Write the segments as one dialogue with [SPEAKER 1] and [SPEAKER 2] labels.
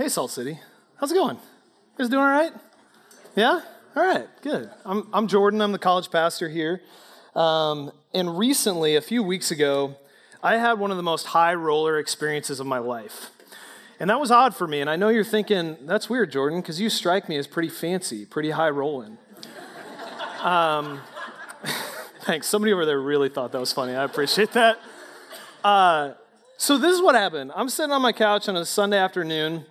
[SPEAKER 1] Hey, Salt City. How's it going? You guys doing all right? Yeah? All right, good. I'm, I'm Jordan. I'm the college pastor here. Um, and recently, a few weeks ago, I had one of the most high roller experiences of my life. And that was odd for me. And I know you're thinking, that's weird, Jordan, because you strike me as pretty fancy, pretty high rolling. um, thanks. Somebody over there really thought that was funny. I appreciate that. Uh, so, this is what happened. I'm sitting on my couch on a Sunday afternoon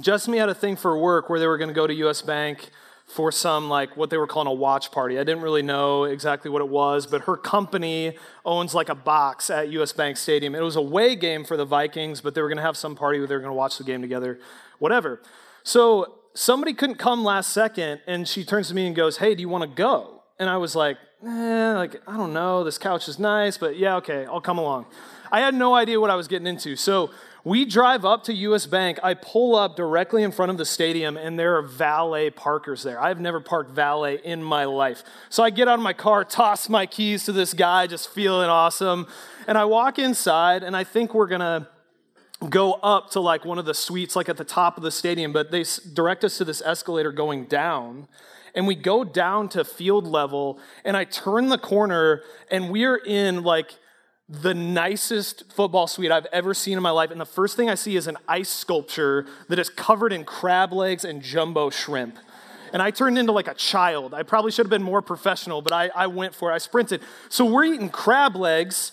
[SPEAKER 1] just me had a thing for work where they were going to go to US Bank for some like what they were calling a watch party. I didn't really know exactly what it was, but her company owns like a box at US Bank Stadium. It was a away game for the Vikings, but they were going to have some party where they were going to watch the game together, whatever. So somebody couldn't come last second, and she turns to me and goes, "Hey, do you want to go?" And I was like, "Eh, like I don't know. This couch is nice, but yeah, okay, I'll come along." I had no idea what I was getting into. So we drive up to US Bank. I pull up directly in front of the stadium, and there are valet parkers there. I've never parked valet in my life. So I get out of my car, toss my keys to this guy, just feeling awesome. And I walk inside, and I think we're gonna go up to like one of the suites, like at the top of the stadium, but they direct us to this escalator going down. And we go down to field level, and I turn the corner, and we're in like the nicest football suite I've ever seen in my life. And the first thing I see is an ice sculpture that is covered in crab legs and jumbo shrimp. And I turned into like a child. I probably should have been more professional, but I, I went for it. I sprinted. So we're eating crab legs.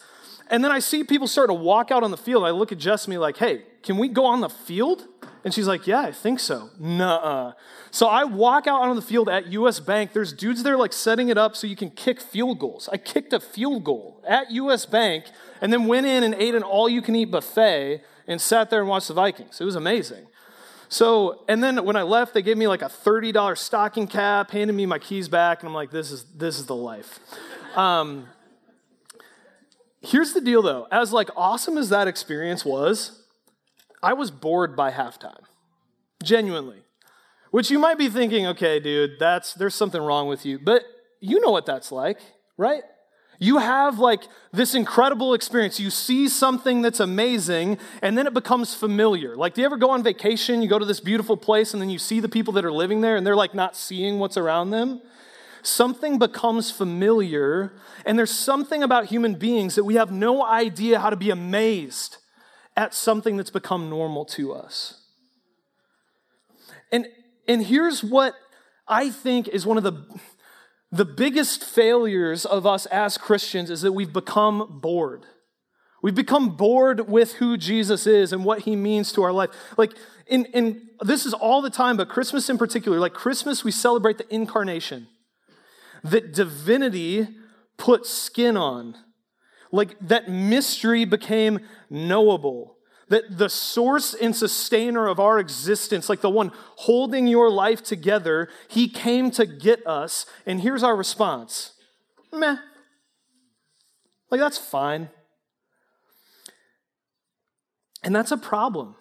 [SPEAKER 1] And then I see people start to walk out on the field. I look at Jessamy like, hey, can we go on the field? And she's like, Yeah, I think so. Nuh So I walk out onto the field at US Bank. There's dudes there like setting it up so you can kick field goals. I kicked a field goal at US Bank and then went in and ate an all you can eat buffet and sat there and watched the Vikings. It was amazing. So, and then when I left, they gave me like a $30 stocking cap, handed me my keys back, and I'm like, this is, this is the life. Um, here's the deal though as like awesome as that experience was, I was bored by halftime, genuinely. Which you might be thinking, okay, dude, that's there's something wrong with you. But you know what that's like, right? You have like this incredible experience. You see something that's amazing, and then it becomes familiar. Like, do you ever go on vacation? You go to this beautiful place, and then you see the people that are living there, and they're like not seeing what's around them? Something becomes familiar, and there's something about human beings that we have no idea how to be amazed at something that's become normal to us. And, and here's what I think is one of the, the biggest failures of us as Christians is that we've become bored. We've become bored with who Jesus is and what he means to our life. Like, in, in, this is all the time, but Christmas in particular, like Christmas, we celebrate the incarnation, that divinity put skin on like that mystery became knowable. That the source and sustainer of our existence, like the one holding your life together, he came to get us. And here's our response meh. Like, that's fine. And that's a problem.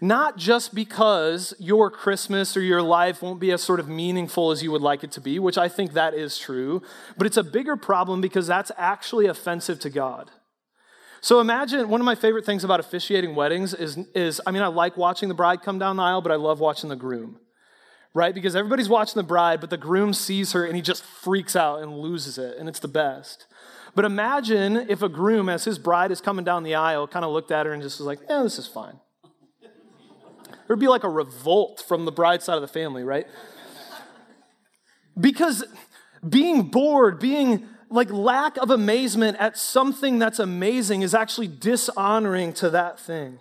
[SPEAKER 1] Not just because your Christmas or your life won't be as sort of meaningful as you would like it to be, which I think that is true, but it's a bigger problem because that's actually offensive to God. So imagine one of my favorite things about officiating weddings is, is I mean, I like watching the bride come down the aisle, but I love watching the groom, right? Because everybody's watching the bride, but the groom sees her and he just freaks out and loses it, and it's the best. But imagine if a groom, as his bride is coming down the aisle, kind of looked at her and just was like, yeah, this is fine. There'd be like a revolt from the bride side of the family, right? Because being bored, being like lack of amazement at something that's amazing is actually dishonoring to that thing.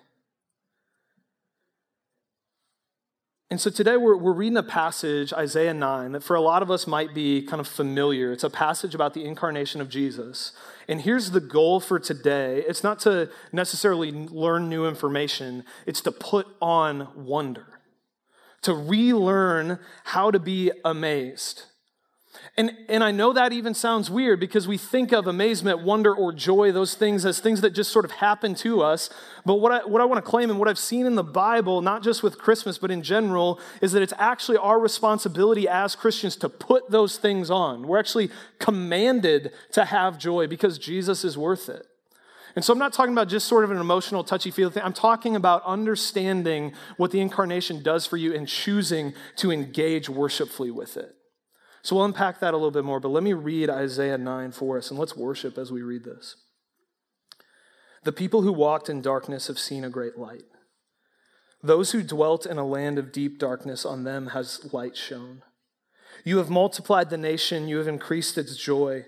[SPEAKER 1] And so today we're, we're reading a passage, Isaiah 9, that for a lot of us might be kind of familiar. It's a passage about the incarnation of Jesus. And here's the goal for today it's not to necessarily learn new information, it's to put on wonder, to relearn how to be amazed. And, and I know that even sounds weird because we think of amazement, wonder, or joy, those things as things that just sort of happen to us. But what I, what I want to claim and what I've seen in the Bible, not just with Christmas, but in general, is that it's actually our responsibility as Christians to put those things on. We're actually commanded to have joy because Jesus is worth it. And so I'm not talking about just sort of an emotional, touchy feely thing. I'm talking about understanding what the incarnation does for you and choosing to engage worshipfully with it. So we'll unpack that a little bit more, but let me read Isaiah 9 for us and let's worship as we read this. The people who walked in darkness have seen a great light. Those who dwelt in a land of deep darkness, on them has light shone. You have multiplied the nation, you have increased its joy.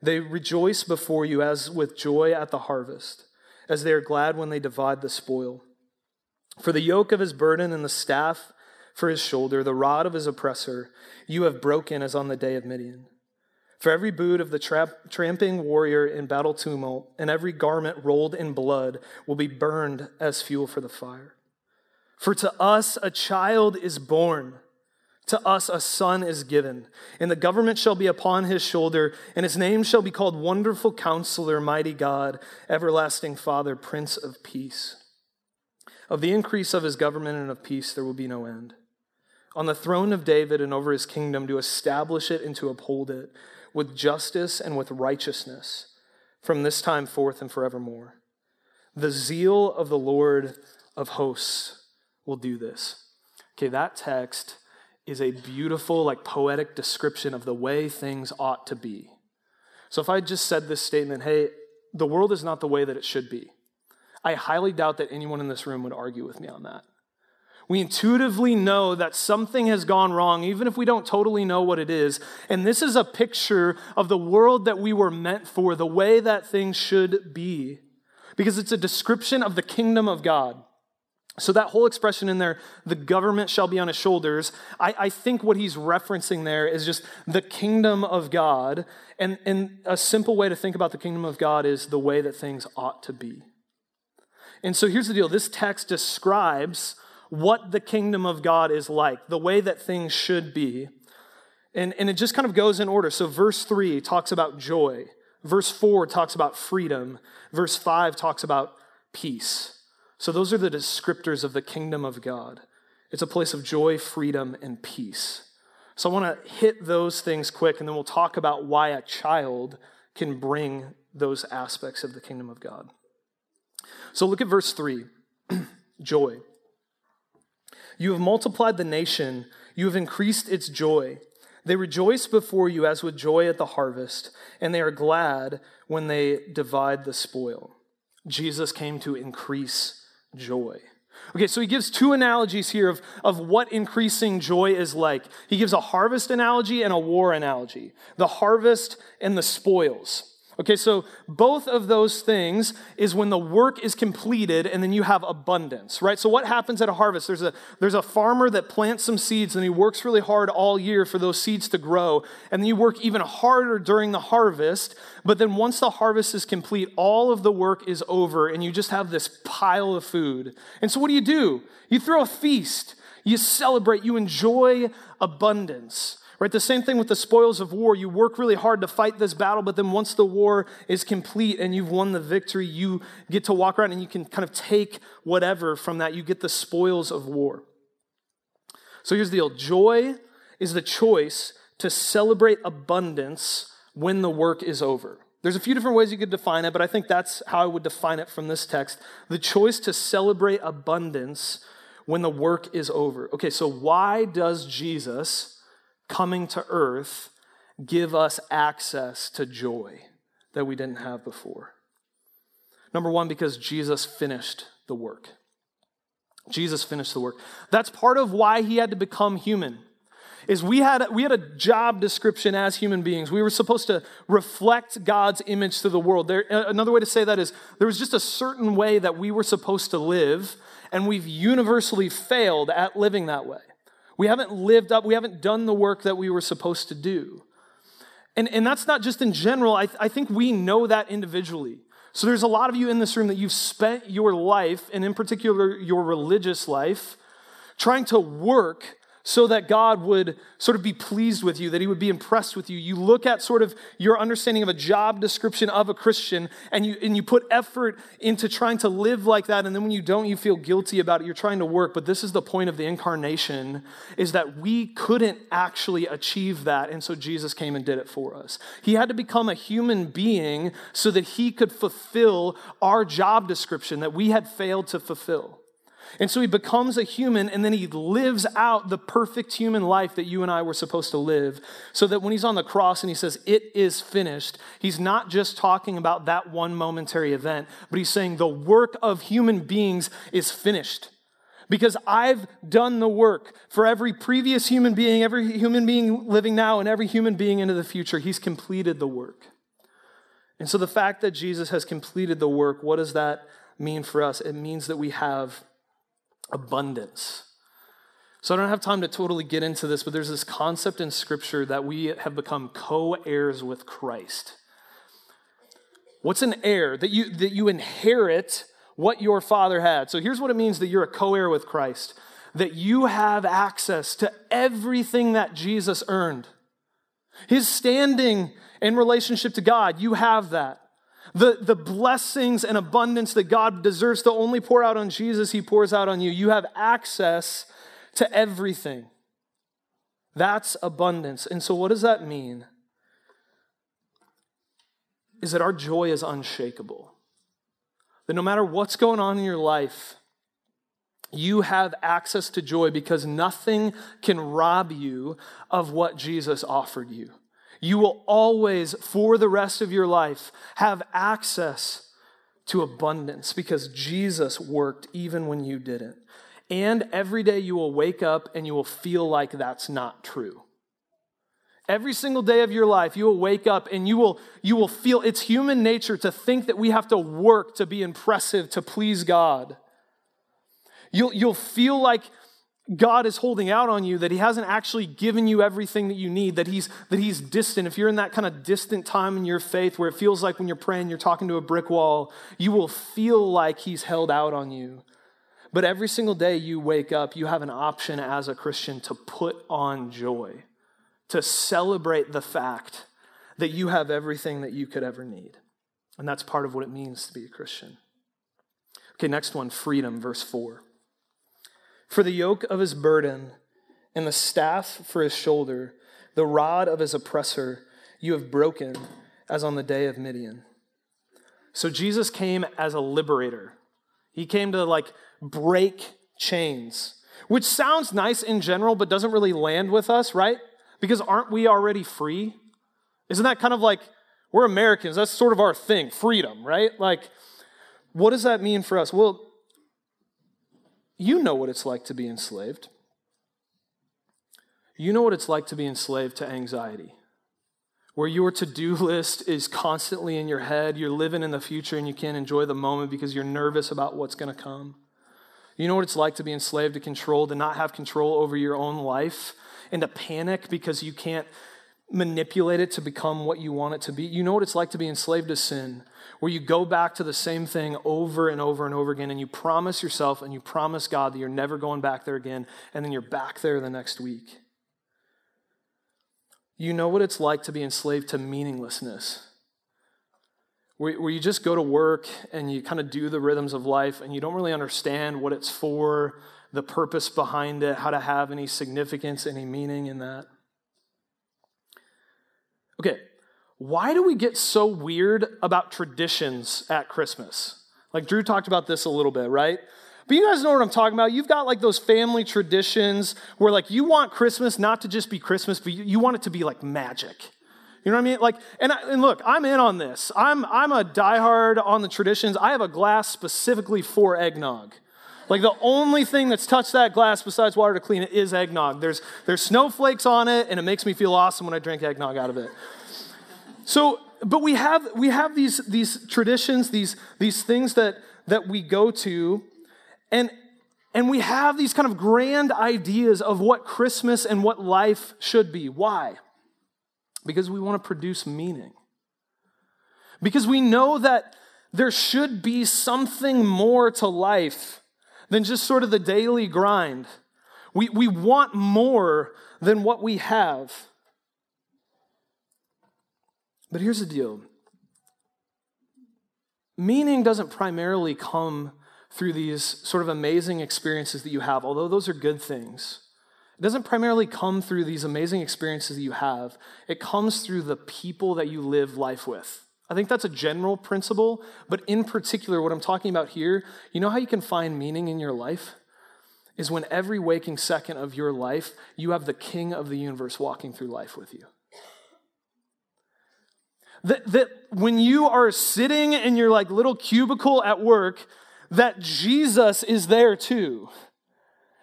[SPEAKER 1] They rejoice before you as with joy at the harvest, as they are glad when they divide the spoil. For the yoke of his burden and the staff for his shoulder, the rod of his oppressor, you have broken as on the day of Midian. For every boot of the tra- tramping warrior in battle tumult, and every garment rolled in blood will be burned as fuel for the fire. For to us a child is born. To us a son is given, and the government shall be upon his shoulder, and his name shall be called Wonderful Counselor, Mighty God, Everlasting Father, Prince of Peace. Of the increase of his government and of peace there will be no end. On the throne of David and over his kingdom to establish it and to uphold it with justice and with righteousness from this time forth and forevermore. The zeal of the Lord of hosts will do this. Okay, that text is a beautiful, like poetic description of the way things ought to be. So if I just said this statement, hey, the world is not the way that it should be, I highly doubt that anyone in this room would argue with me on that. We intuitively know that something has gone wrong, even if we don't totally know what it is. And this is a picture of the world that we were meant for, the way that things should be, because it's a description of the kingdom of God. So, that whole expression in there, the government shall be on his shoulders, I, I, think what he's referencing there is just the kingdom of God. And, and a simple way to think about the kingdom of God is the way that things ought to be. And so, here's the deal this text describes what the kingdom of God is like, the way that things should be. And, and it just kind of goes in order. So, verse 3 talks about joy, verse 4 talks about freedom, verse 5 talks about peace. So, those are the descriptors of the kingdom of God. It's a place of joy, freedom, and peace. So, I want to hit those things quick, and then we'll talk about why a child can bring those aspects of the kingdom of God. So, look at verse 3 joy. You have multiplied the nation, you have increased its joy. They rejoice before you as with joy at the harvest, and they are glad when they divide the spoil. Jesus came to increase joy. Okay, so he gives two analogies here of, of what increasing joy is like. He gives a harvest analogy and a war analogy the harvest and the spoils. Okay, so both of those things is when the work is completed and then you have abundance, right? So what happens at a harvest? There's a there's a farmer that plants some seeds and he works really hard all year for those seeds to grow, and then you work even harder during the harvest, but then once the harvest is complete, all of the work is over and you just have this pile of food. And so what do you do? You throw a feast. You celebrate, you enjoy abundance. Right? The same thing with the spoils of war. You work really hard to fight this battle, but then once the war is complete and you've won the victory, you get to walk around and you can kind of take whatever from that. You get the spoils of war. So here's the deal joy is the choice to celebrate abundance when the work is over. There's a few different ways you could define it, but I think that's how I would define it from this text. The choice to celebrate abundance when the work is over. Okay, so why does Jesus coming to earth give us access to joy that we didn't have before. Number one, because Jesus finished the work. Jesus finished the work. That's part of why he had to become human. Is we had we had a job description as human beings. We were supposed to reflect God's image to the world. There, another way to say that is there was just a certain way that we were supposed to live, and we've universally failed at living that way. We haven't lived up, we haven't done the work that we were supposed to do. And, and that's not just in general, I, th- I think we know that individually. So there's a lot of you in this room that you've spent your life, and in particular your religious life, trying to work so that God would sort of be pleased with you, that he would be impressed with you. You look at sort of your understanding of a job description of a Christian and you, and you put effort into trying to live like that. And then when you don't, you feel guilty about it. You're trying to work. But this is the point of the incarnation is that we couldn't actually achieve that. And so Jesus came and did it for us. He had to become a human being so that he could fulfill our job description that we had failed to fulfill. And so he becomes a human and then he lives out the perfect human life that you and I were supposed to live. So that when he's on the cross and he says, It is finished, he's not just talking about that one momentary event, but he's saying the work of human beings is finished. Because I've done the work for every previous human being, every human being living now, and every human being into the future. He's completed the work. And so the fact that Jesus has completed the work, what does that mean for us? It means that we have abundance. So I don't have time to totally get into this, but there's this concept in Scripture that we have become co heirs with Christ. What's an heir? That you, that you inherit what your father had. So here's what it means that you're a co heir with Christ that you have access to everything that Jesus earned. His standing in relationship to God, you have that. The, the blessings and abundance that God deserves to only pour out on Jesus, He pours out on you. You have access to everything. That's abundance. And so, what does that mean? Is that our joy is unshakable. That no matter what's going on in your life, you have access to joy because nothing can rob you of what Jesus offered you. You will always, for the rest of your life, have access to abundance because Jesus worked even when you didn't. And every day you will wake up and you will feel like that's not true. Every single day of your life, you will wake up and you will, you will feel it's human nature to think that we have to work to be impressive, to please God. You'll, you'll feel like God is holding out on you, that He hasn't actually given you everything that you need, that He's, that he's distant. If you're in that kind of distant time in your faith where it feels like when you're praying, you're talking to a brick wall, you will feel like He's held out on you. But every single day you wake up, you have an option as a Christian to put on joy, to celebrate the fact that you have everything that you could ever need. And that's part of what it means to be a Christian. Okay, next one freedom, verse 4. For the yoke of his burden and the staff for his shoulder, the rod of his oppressor, you have broken as on the day of Midian. So Jesus came as a liberator. He came to like break chains, which sounds nice in general, but doesn't really land with us, right? Because aren't we already free? Isn't that kind of like we're Americans? That's sort of our thing, freedom, right? Like, what does that mean for us? Well, you know what it's like to be enslaved. You know what it's like to be enslaved to anxiety, where your to do list is constantly in your head. You're living in the future and you can't enjoy the moment because you're nervous about what's going to come. You know what it's like to be enslaved to control, to not have control over your own life, and to panic because you can't manipulate it to become what you want it to be. You know what it's like to be enslaved to sin, where you go back to the same thing over and over and over again, and you promise yourself and you promise God that you're never going back there again, and then you're back there the next week. You know what it's like to be enslaved to meaninglessness, where, you just go to work and you kind of do the rhythms of life, and you don't really understand what it's for, the purpose behind it, how to have any significance, any meaning in that. Okay, why do we get so weird about traditions at Christmas? Like Drew talked about this a little bit, right? But you guys know what I'm talking about. You've got like those family traditions where like you want Christmas not to just be Christmas, but you, want it to be like magic. You know what I mean? Like, and, I, and look, I'm in on this. I'm I'm a diehard on the traditions. I have a glass specifically for eggnog. Like the only thing that's touched that glass besides water to clean it is eggnog. There's, there's snowflakes on it, and it makes me feel awesome when I drink eggnog out of it. So, but we have, we have these, these traditions, these, these things that, that we go to, and, and we have these kind of grand ideas of what Christmas and what life should be. Why? Because we want to produce meaning. Because we know that there should be something more to life than just sort of the daily grind. We, we want more than what we have. But here's the deal meaning doesn't primarily come through these sort of amazing experiences that you have, although those are good things. It doesn't primarily come through these amazing experiences that you have, it comes through the people that you live life with. I think that's a general principle, but in particular, what I'm talking about here, you know how you can find meaning in your life? Is when every waking second of your life, you have the king of the universe walking through life with you. That, that when you are sitting in your like little cubicle at work, that Jesus is there too.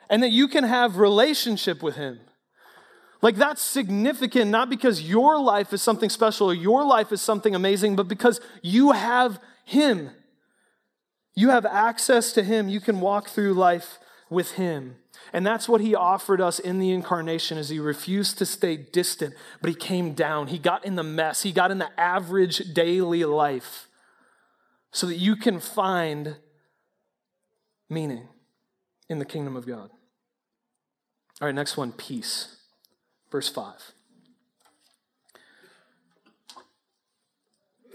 [SPEAKER 1] And that you can have relationship with him. Like that's significant, not because your life is something special or your life is something amazing, but because you have Him. You have access to Him. You can walk through life with Him. And that's what He offered us in the incarnation is He refused to stay distant, but He came down. He got in the mess. He got in the average daily life so that you can find meaning in the kingdom of God. All right, next one peace. Verse 5.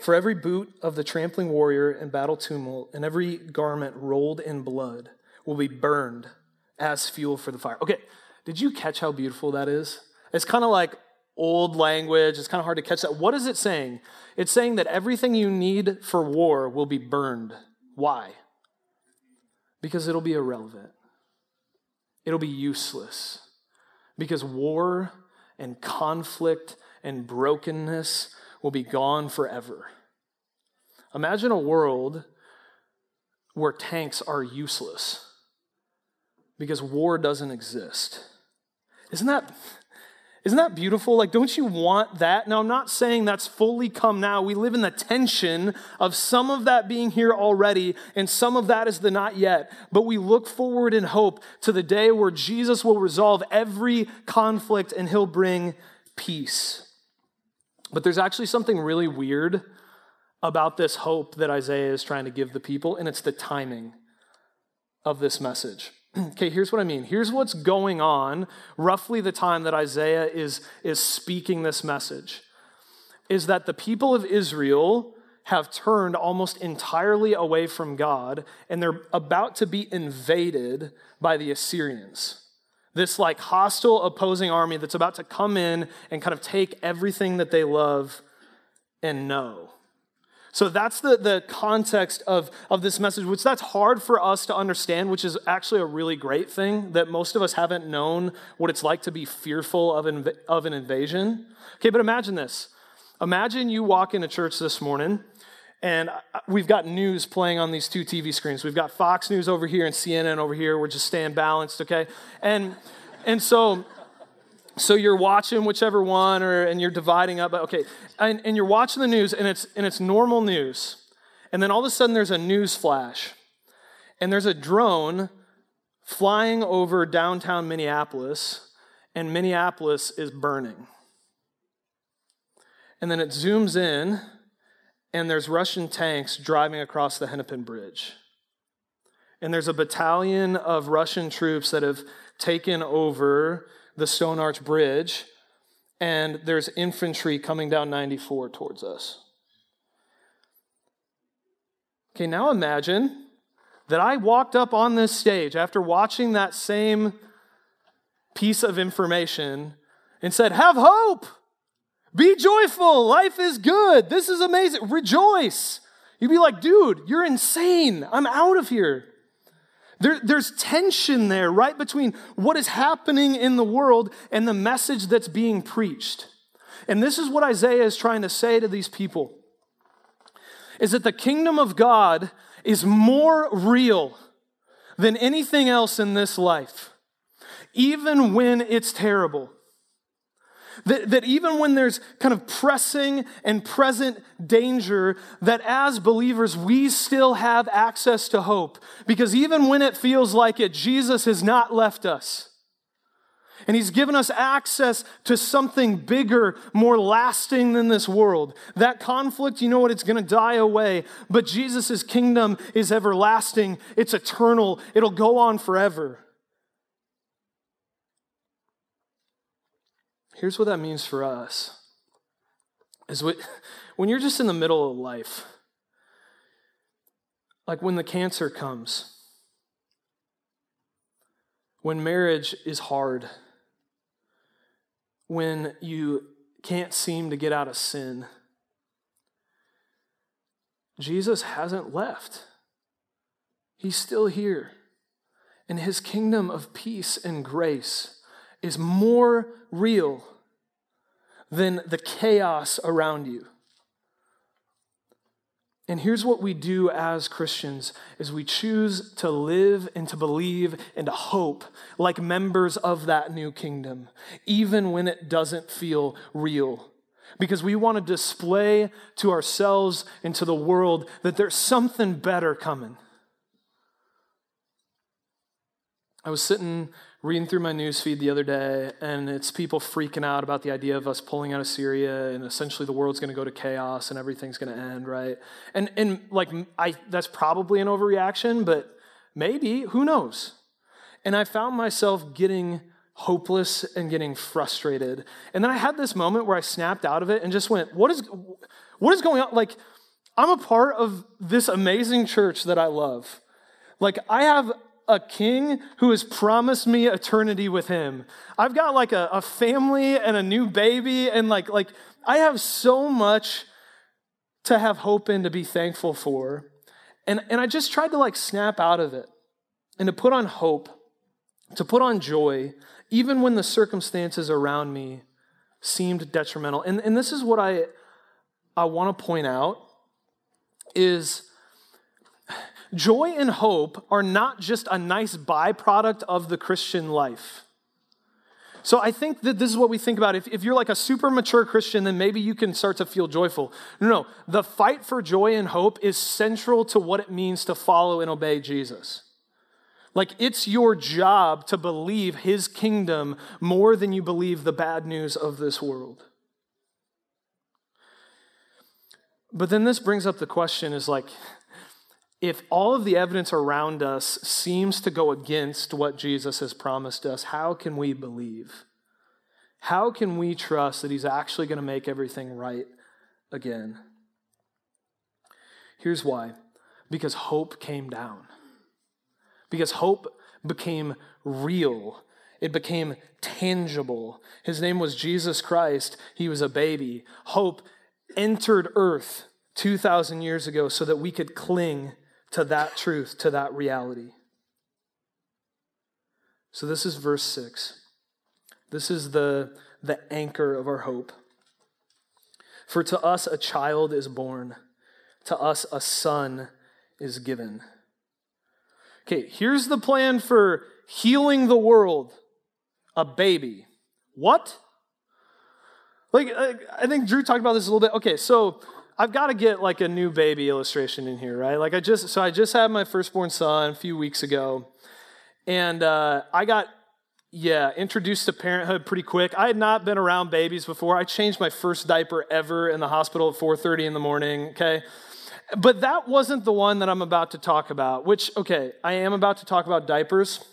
[SPEAKER 1] For every boot of the trampling warrior in battle tumult and every garment rolled in blood will be burned as fuel for the fire. Okay, did you catch how beautiful that is? It's kind of like old language. It's kind of hard to catch that. What is it saying? It's saying that everything you need for war will be burned. Why? Because it'll be irrelevant, it'll be useless. Because war and conflict and brokenness will be gone forever. Imagine a world where tanks are useless because war doesn't exist. Isn't that isn't that beautiful? Like, don't you want that? Now, I'm not saying that's fully come now. We live in the tension of some of that being here already, and some of that is the not yet. But we look forward in hope to the day where Jesus will resolve every conflict and he'll bring peace. But there's actually something really weird about this hope that Isaiah is trying to give the people, and it's the timing of this message. okay, here's what I mean. Here's what's going on, roughly the time that Isaiah is, is speaking this message, is that the people of Israel have turned almost entirely away from God, and they're about to be invaded by the Assyrians. This like hostile opposing army that's about to come in and kind of take everything that they love and know. So that's the, the context of, of this message, which that's hard for us to understand, which is actually a really great thing that most of us haven't known what it's like to be fearful of, inv- of an invasion. Okay, but imagine this. Imagine you walk into church this morning and we've got news playing on these two TV screens. We've got Fox News over here and CNN over here. We're just staying balanced, okay? And and so so you're watching whichever one or and you're dividing up okay. And, and you're watching the news and it's and it's normal news. And then all of a sudden there's a news flash. And there's a drone flying over downtown minneapolis and minneapolis is burning. And then it zooms in and there's russian tanks driving across the hennepin bridge. And there's a battalion of russian troops that have taken over the Stone Arch Bridge, and there's infantry coming down 94 towards us. Okay, now imagine that I walked up on this stage after watching that same piece of information and said, Have hope, be joyful, life is good, this is amazing, rejoice. You'd be like, Dude, you're insane, I'm out of here. There, there's tension there, right, between what is happening in the world and the message that's being preached. And this is what Isaiah is trying to say to these people is that the kingdom of God is more real than anything else in this life, even when it's terrible. That, that even when there's kind of pressing and present danger, that as believers, we still have access to hope. Because even when it feels like it, Jesus has not left us. And he's given us access to something bigger, more lasting than this world. That conflict, you know what? It's going to die away. But Jesus' kingdom is everlasting, it's eternal, it'll go on forever. Here's what that means for us is what, when you're just in the middle of life, like when the cancer comes, when marriage is hard, when you can't seem to get out of sin, Jesus hasn't left. He's still here. And his kingdom of peace and grace is more real than the chaos around you. And here's what we do as Christians is we choose to live and to believe and to hope like members of that new kingdom, even when it doesn't feel real. Because we want to display to ourselves and to the world that there's something better coming. I was sitting reading through my news feed the other day, and it's people freaking out about the idea of us pulling out of Syria, and essentially the world's going to go to chaos and everything's going to end, right? And and like I, that's probably an overreaction, but maybe who knows? And I found myself getting hopeless and getting frustrated, and then I had this moment where I snapped out of it and just went, "What is, what is going on?" Like, I'm a part of this amazing church that I love. Like, I have a king who has promised me eternity with him. I've got like a, a family and a new baby, and like, like I have so much to have hope in to be thankful for. And, and I just tried to like snap out of it and to put on hope, to put on joy, even when the circumstances around me seemed detrimental. And, and this is what I, I want to point out is Joy and hope are not just a nice byproduct of the Christian life. So I think that this is what we think about. If, if you're like a super mature Christian, then maybe you can start to feel joyful. No, no. The fight for joy and hope is central to what it means to follow and obey Jesus. Like it's your job to believe his kingdom more than you believe the bad news of this world. But then this brings up the question is like, if all of the evidence around us seems to go against what Jesus has promised us, how can we believe? How can we trust that He's actually going to make everything right again? Here's why because hope came down, because hope became real. It became tangible. His name was Jesus Christ. He was a baby. Hope entered earth 2,000 years ago so that we could cling to that truth, to that reality. So this is verse 6. This is the, the anchor of our hope. For to us a child is born, to us a son is given. Okay, here's the plan for healing the world a baby. What? Like, I think Drew talked about this a little bit. Okay, so I've got to get like a new baby illustration in here, right? Like I just, so I just had my firstborn son a few weeks ago, and uh, I got, yeah, introduced to parenthood pretty quick. I had not been around babies before. I changed my first diaper ever in the hospital at 4:30 in the morning. Okay, but that wasn't the one that I'm about to talk about. Which, okay, I am about to talk about diapers.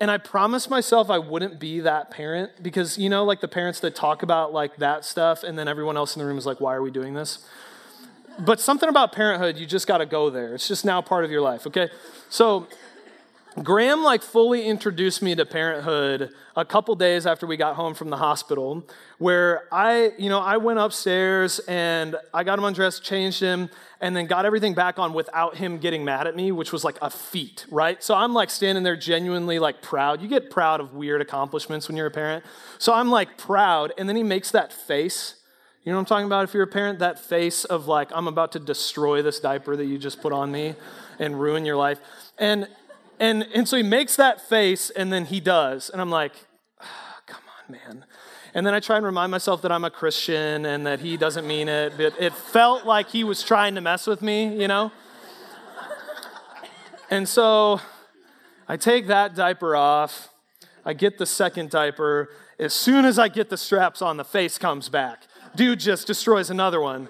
[SPEAKER 1] And I promised myself I wouldn't be that parent because, you know, like the parents that talk about like that stuff, and then everyone else in the room is like, why are we doing this? But something about parenthood, you just got to go there. It's just now part of your life, okay? So, Graham like fully introduced me to parenthood a couple days after we got home from the hospital where I, you know, I went upstairs and I got him undressed, changed him, and then got everything back on without him getting mad at me, which was like a feat, right? So I'm like standing there genuinely like proud. You get proud of weird accomplishments when you're a parent. So I'm like proud, and then he makes that face you know what I'm talking about? If you're a parent, that face of like, I'm about to destroy this diaper that you just put on me and ruin your life. And and and so he makes that face and then he does. And I'm like, oh, come on, man. And then I try and remind myself that I'm a Christian and that he doesn't mean it, but it felt like he was trying to mess with me, you know? And so I take that diaper off. I get the second diaper. As soon as I get the straps on, the face comes back dude just destroys another one.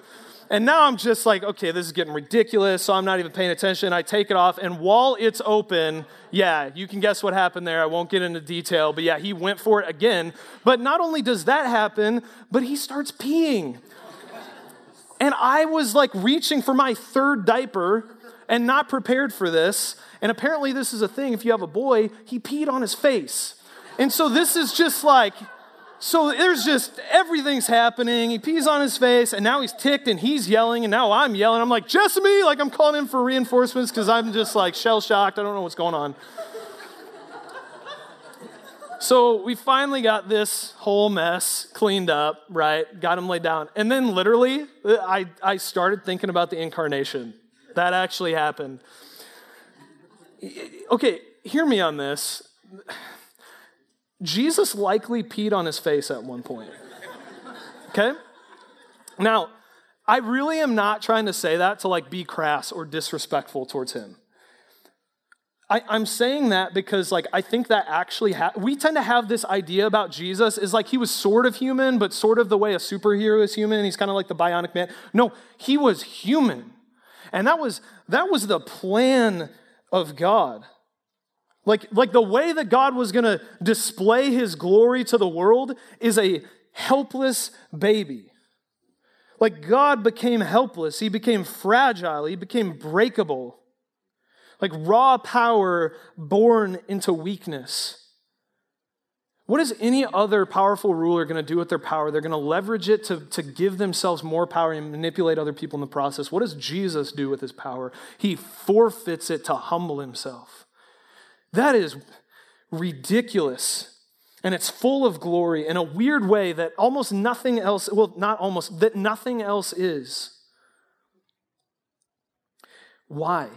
[SPEAKER 1] And now I'm just like, okay, this is getting ridiculous, so I'm not even paying attention. I take it off, and while it's open, yeah, you can guess what happened there. I won't get into detail, but yeah, he went for it again. But not only does that happen, but he starts peeing. And I was like reaching for my third diaper and not prepared for this. And apparently, this is a thing. If you have a boy, he peed on his face. And so this is just like, so there's just everything's happening. He pees on his face, and now he's ticked and he's yelling, and now I'm yelling. I'm like, Jessamy, like I'm calling him for reinforcements because I'm just like shell shocked. I don't know what's going on. so we finally got this whole mess cleaned up, right? Got him laid down. And then literally, I, I started thinking about the incarnation. That actually happened. Okay, hear me on this. Jesus likely peed on his face at one point. Okay? Now, I really am not trying to say that to like be crass or disrespectful towards him. I, am saying that because like I think that actually ha- we tend to have this idea about Jesus is like he was sort of human, but sort of the way a superhero is human. He's kind of like the bionic man. No, he was human. And that was that was the plan of God. Like, like the way that God was going to display his glory to the world is a helpless baby. Like God became helpless, he became fragile, he became breakable. Like raw power born into weakness. What is any other powerful ruler going to do with their power? They're going to leverage it to, to give themselves more power and manipulate other people in the process. What does Jesus do with his power? He forfeits it to humble himself. That is ridiculous. And it's full of glory in a weird way that almost nothing else, well, not almost, that nothing else is. Why?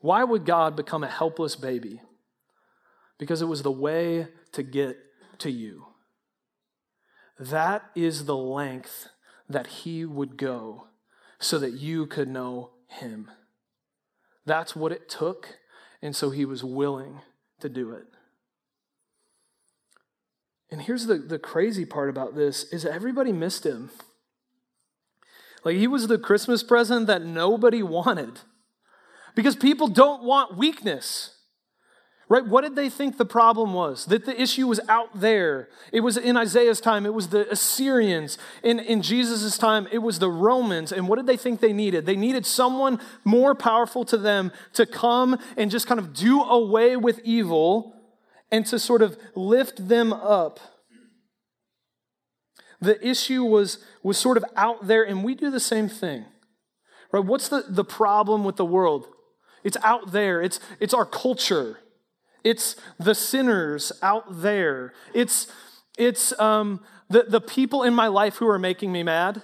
[SPEAKER 1] Why would God become a helpless baby? Because it was the way to get to you. That is the length that He would go so that you could know Him. That's what it took and so he was willing to do it. And here's the, the crazy part about this is everybody missed him. Like he was the Christmas present that nobody wanted. Because people don't want weakness. Right? What did they think the problem was? That the issue was out there. It was in Isaiah's time, it was the Assyrians. In, in Jesus' time, it was the Romans. And what did they think they needed? They needed someone more powerful to them to come and just kind of do away with evil and to sort of lift them up. The issue was, was sort of out there, and we do the same thing. Right? What's the, the problem with the world? It's out there, it's, it's our culture. It's the sinners out there. It's, it's um, the, the people in my life who are making me mad.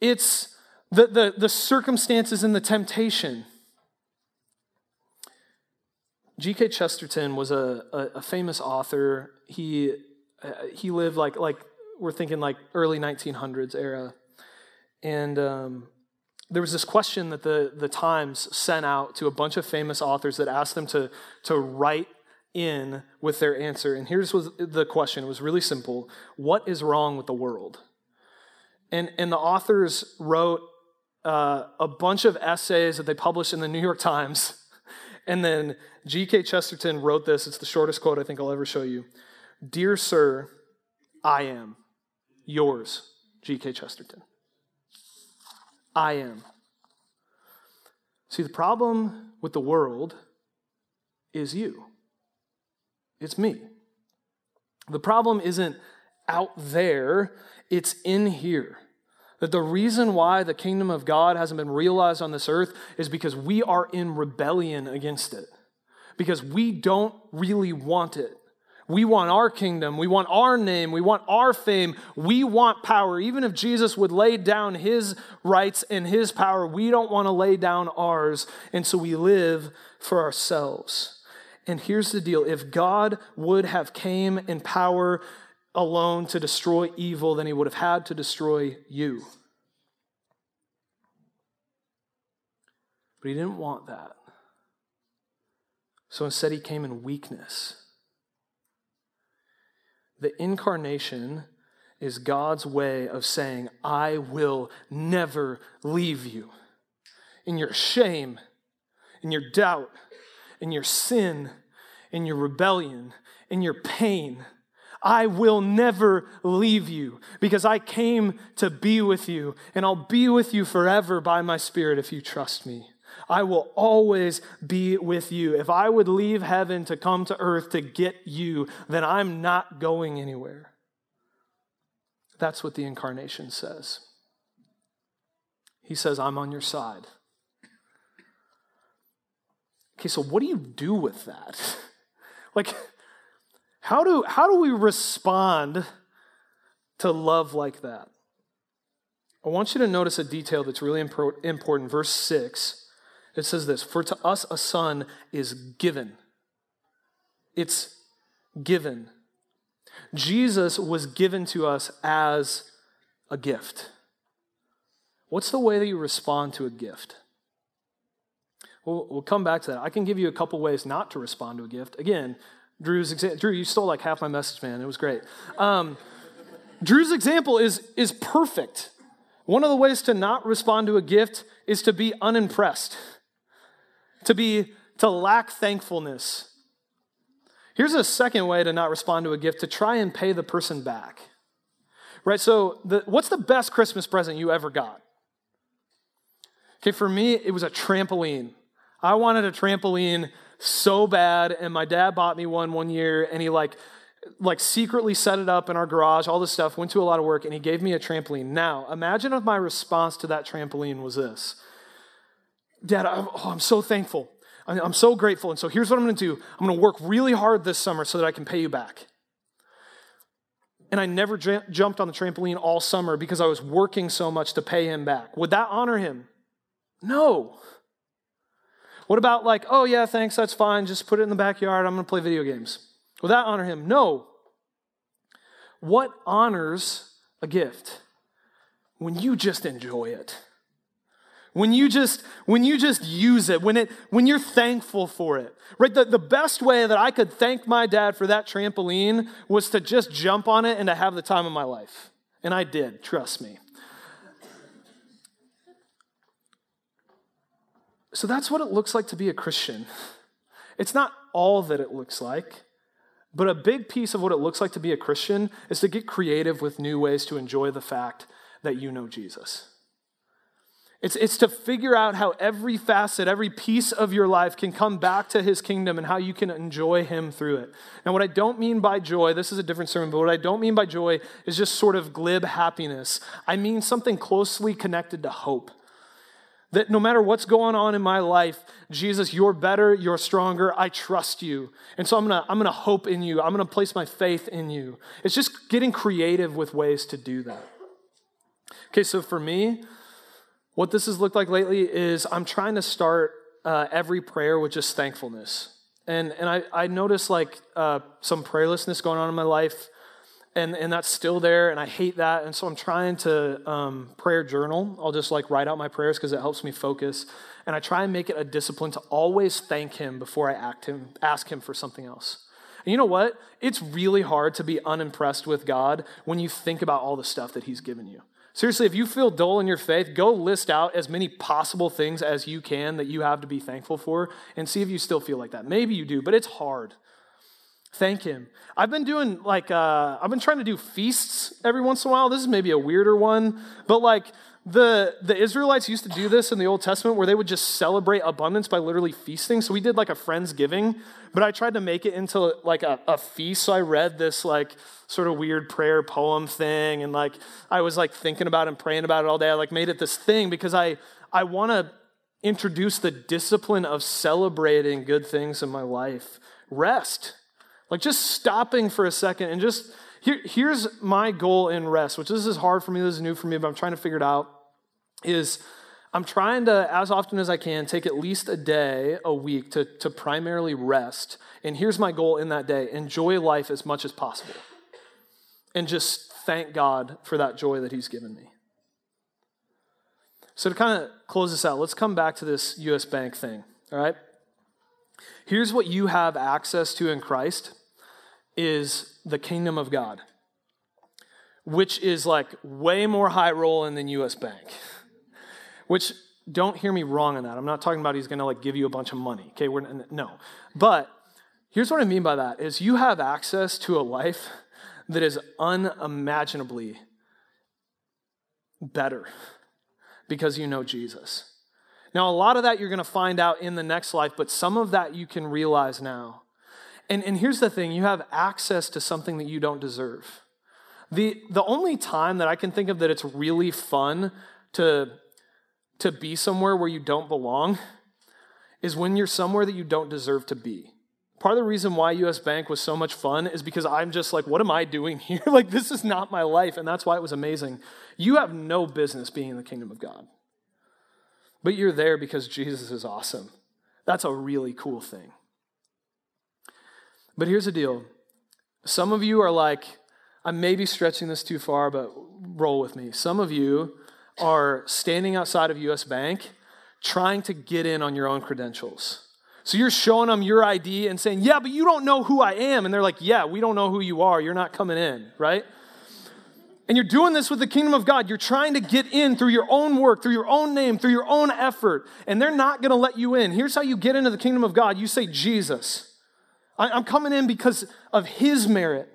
[SPEAKER 1] It's the, the, the circumstances and the temptation. G.K. Chesterton was a, a, a, famous author. He, uh, he lived like, like, we're thinking like early 1900s era. And um, there was this question that the, the Times sent out to a bunch of famous authors that asked them to, to write in with their answer. And here's was the question. It was really simple. What is wrong with the world? And, and the authors wrote uh, a bunch of essays that they published in the New York Times. And then G.K. Chesterton wrote this. It's the shortest quote I think I'll ever show you. Dear Sir, I am yours, G.K. Chesterton. I am. See, the problem with the world is you. It's me. The problem isn't out there, it's in here. That the reason why the kingdom of God hasn't been realized on this earth is because we are in rebellion against it. Because we don't really want it. We want our kingdom. We want our name. We want our fame. We want power. Even if Jesus would lay down his rights and his power, we don't want to lay down ours. And so we live for ourselves. And here's the deal if God would have came in power alone to destroy evil, then he would have had to destroy you. But he didn't want that. So instead, he came in weakness the incarnation is God's way of saying, I will never leave you. In your shame, in your doubt, in your sin, in your rebellion, in your pain, I will never leave you because I came to be with you, and I'll be with you forever by my Spirit if you trust me. I will always be with you. If I would leave heaven to come to earth to get you, then I'm not going anywhere. That's what the incarnation says. He says, I'm on your side. Okay, so what do you do with that? like, how do, how do we respond to love like that? I want you to notice a detail that's really important. Verse 6, it says this For to us a son is given. It's given. Jesus was given to us as a gift. What's the way that you respond to a gift? We'll, we'll come back to that. I can give you a couple ways not to respond to a gift. Again, Drew's example. Drew, you stole like half my message, man. It was great. Um, Drew's example is, is perfect. One of the ways to not respond to a gift is to be unimpressed, to be to lack thankfulness, Here's a second way to not respond to a gift to try and pay the person back. Right? So, the, what's the best Christmas present you ever got? Okay, for me, it was a trampoline. I wanted a trampoline so bad, and my dad bought me one one year, and he like, like secretly set it up in our garage, all this stuff, went to a lot of work, and he gave me a trampoline. Now, imagine if my response to that trampoline was this Dad, I'm, oh, I'm so thankful. I'm so grateful. And so here's what I'm going to do I'm going to work really hard this summer so that I can pay you back. And I never j- jumped on the trampoline all summer because I was working so much to pay him back. Would that honor him? No. What about, like, oh, yeah, thanks, that's fine, just put it in the backyard, I'm going to play video games? Would that honor him? No. What honors a gift? When you just enjoy it when you just when you just use it when it when you're thankful for it right? The, the best way that i could thank my dad for that trampoline was to just jump on it and to have the time of my life. And i did trust me. So that's what it looks like to be a christian. It's not all that it looks like but a big piece of what it looks like to be a christian is to get creative with new ways to enjoy the fact that you know jesus it's, it's to figure out how every facet, every piece of your life can come back to his kingdom and how you can enjoy him through it. Now, what I don't mean by joy, this is a different sermon, but what I don't mean by joy is just sort of glib happiness. I mean something closely connected to hope. That no matter what's going on in my life, Jesus, you're better, you're stronger, I trust you. And so I'm gonna, I'm gonna hope in you, I'm gonna place my faith in you. It's just getting creative with ways to do that. Okay, so for me, what this has looked like lately is I'm trying to start uh, every prayer with just thankfulness. And, and I, I notice like uh, some prayerlessness going on in my life, and, and that's still there, and I hate that. And so I'm trying to um, prayer journal. I'll just like write out my prayers because it helps me focus. And I try and make it a discipline to always thank Him before I act him, ask Him for something else. And you know what? It's really hard to be unimpressed with God when you think about all the stuff that He's given you. Seriously, if you feel dull in your faith, go list out as many possible things as you can that you have to be thankful for and see if you still feel like that. Maybe you do, but it's hard. Thank Him. I've been doing like, uh, I've been trying to do feasts every once in a while. This is maybe a weirder one, but like, the, the Israelites used to do this in the Old Testament where they would just celebrate abundance by literally feasting. So we did like a Friendsgiving, but I tried to make it into like a, a feast. So I read this like sort of weird prayer poem thing. And like I was like thinking about it and praying about it all day. I like made it this thing because I, I want to introduce the discipline of celebrating good things in my life. Rest. Like just stopping for a second and just here, here's my goal in rest, which this is hard for me, this is new for me, but I'm trying to figure it out, is I'm trying to, as often as I can, take at least a day a week to, to primarily rest. And here's my goal in that day enjoy life as much as possible. And just thank God for that joy that He's given me. So, to kind of close this out, let's come back to this US Bank thing, all right? Here's what you have access to in Christ is the kingdom of God. which is like way more high rolling than US Bank. Which don't hear me wrong on that. I'm not talking about he's going to like give you a bunch of money. Okay, we're no. But here's what I mean by that is you have access to a life that is unimaginably better because you know Jesus. Now, a lot of that you're going to find out in the next life, but some of that you can realize now. And, and here's the thing you have access to something that you don't deserve. The, the only time that I can think of that it's really fun to, to be somewhere where you don't belong is when you're somewhere that you don't deserve to be. Part of the reason why US Bank was so much fun is because I'm just like, what am I doing here? like, this is not my life. And that's why it was amazing. You have no business being in the kingdom of God. But you're there because Jesus is awesome. That's a really cool thing. But here's the deal some of you are like, I may be stretching this too far, but roll with me. Some of you are standing outside of US Bank trying to get in on your own credentials. So you're showing them your ID and saying, Yeah, but you don't know who I am. And they're like, Yeah, we don't know who you are. You're not coming in, right? And you're doing this with the kingdom of God. You're trying to get in through your own work, through your own name, through your own effort, and they're not going to let you in. Here's how you get into the kingdom of God you say, Jesus. I'm coming in because of his merit.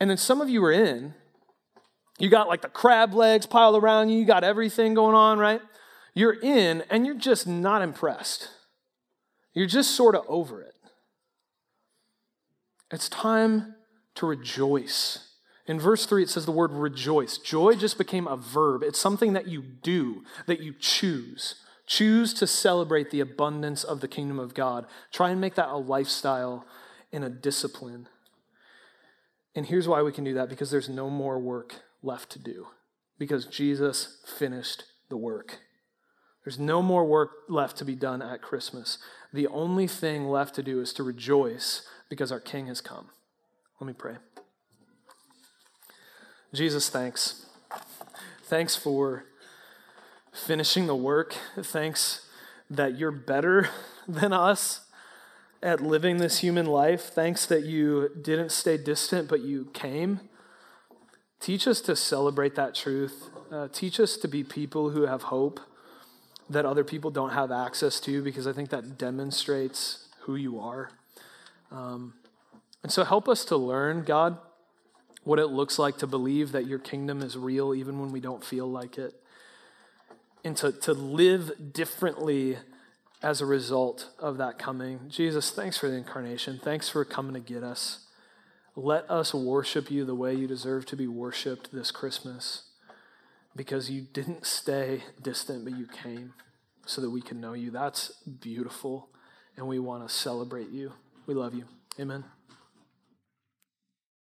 [SPEAKER 1] And then some of you are in, you got like the crab legs piled around you, you got everything going on, right? You're in and you're just not impressed. You're just sort of over it. It's time to rejoice. In verse 3, it says the word rejoice. Joy just became a verb. It's something that you do, that you choose. Choose to celebrate the abundance of the kingdom of God. Try and make that a lifestyle and a discipline. And here's why we can do that because there's no more work left to do, because Jesus finished the work. There's no more work left to be done at Christmas. The only thing left to do is to rejoice because our King has come. Let me pray. Jesus, thanks. Thanks for finishing the work. Thanks that you're better than us at living this human life. Thanks that you didn't stay distant, but you came. Teach us to celebrate that truth. Uh, teach us to be people who have hope that other people don't have access to, because I think that demonstrates who you are. Um, and so help us to learn, God, what it looks like to believe that your kingdom is real even when we don't feel like it. And to, to live differently as a result of that coming. Jesus, thanks for the incarnation. Thanks for coming to get us. Let us worship you the way you deserve to be worshiped this Christmas because you didn't stay distant, but you came so that we can know you. That's beautiful, and we want to celebrate you. We love you. Amen.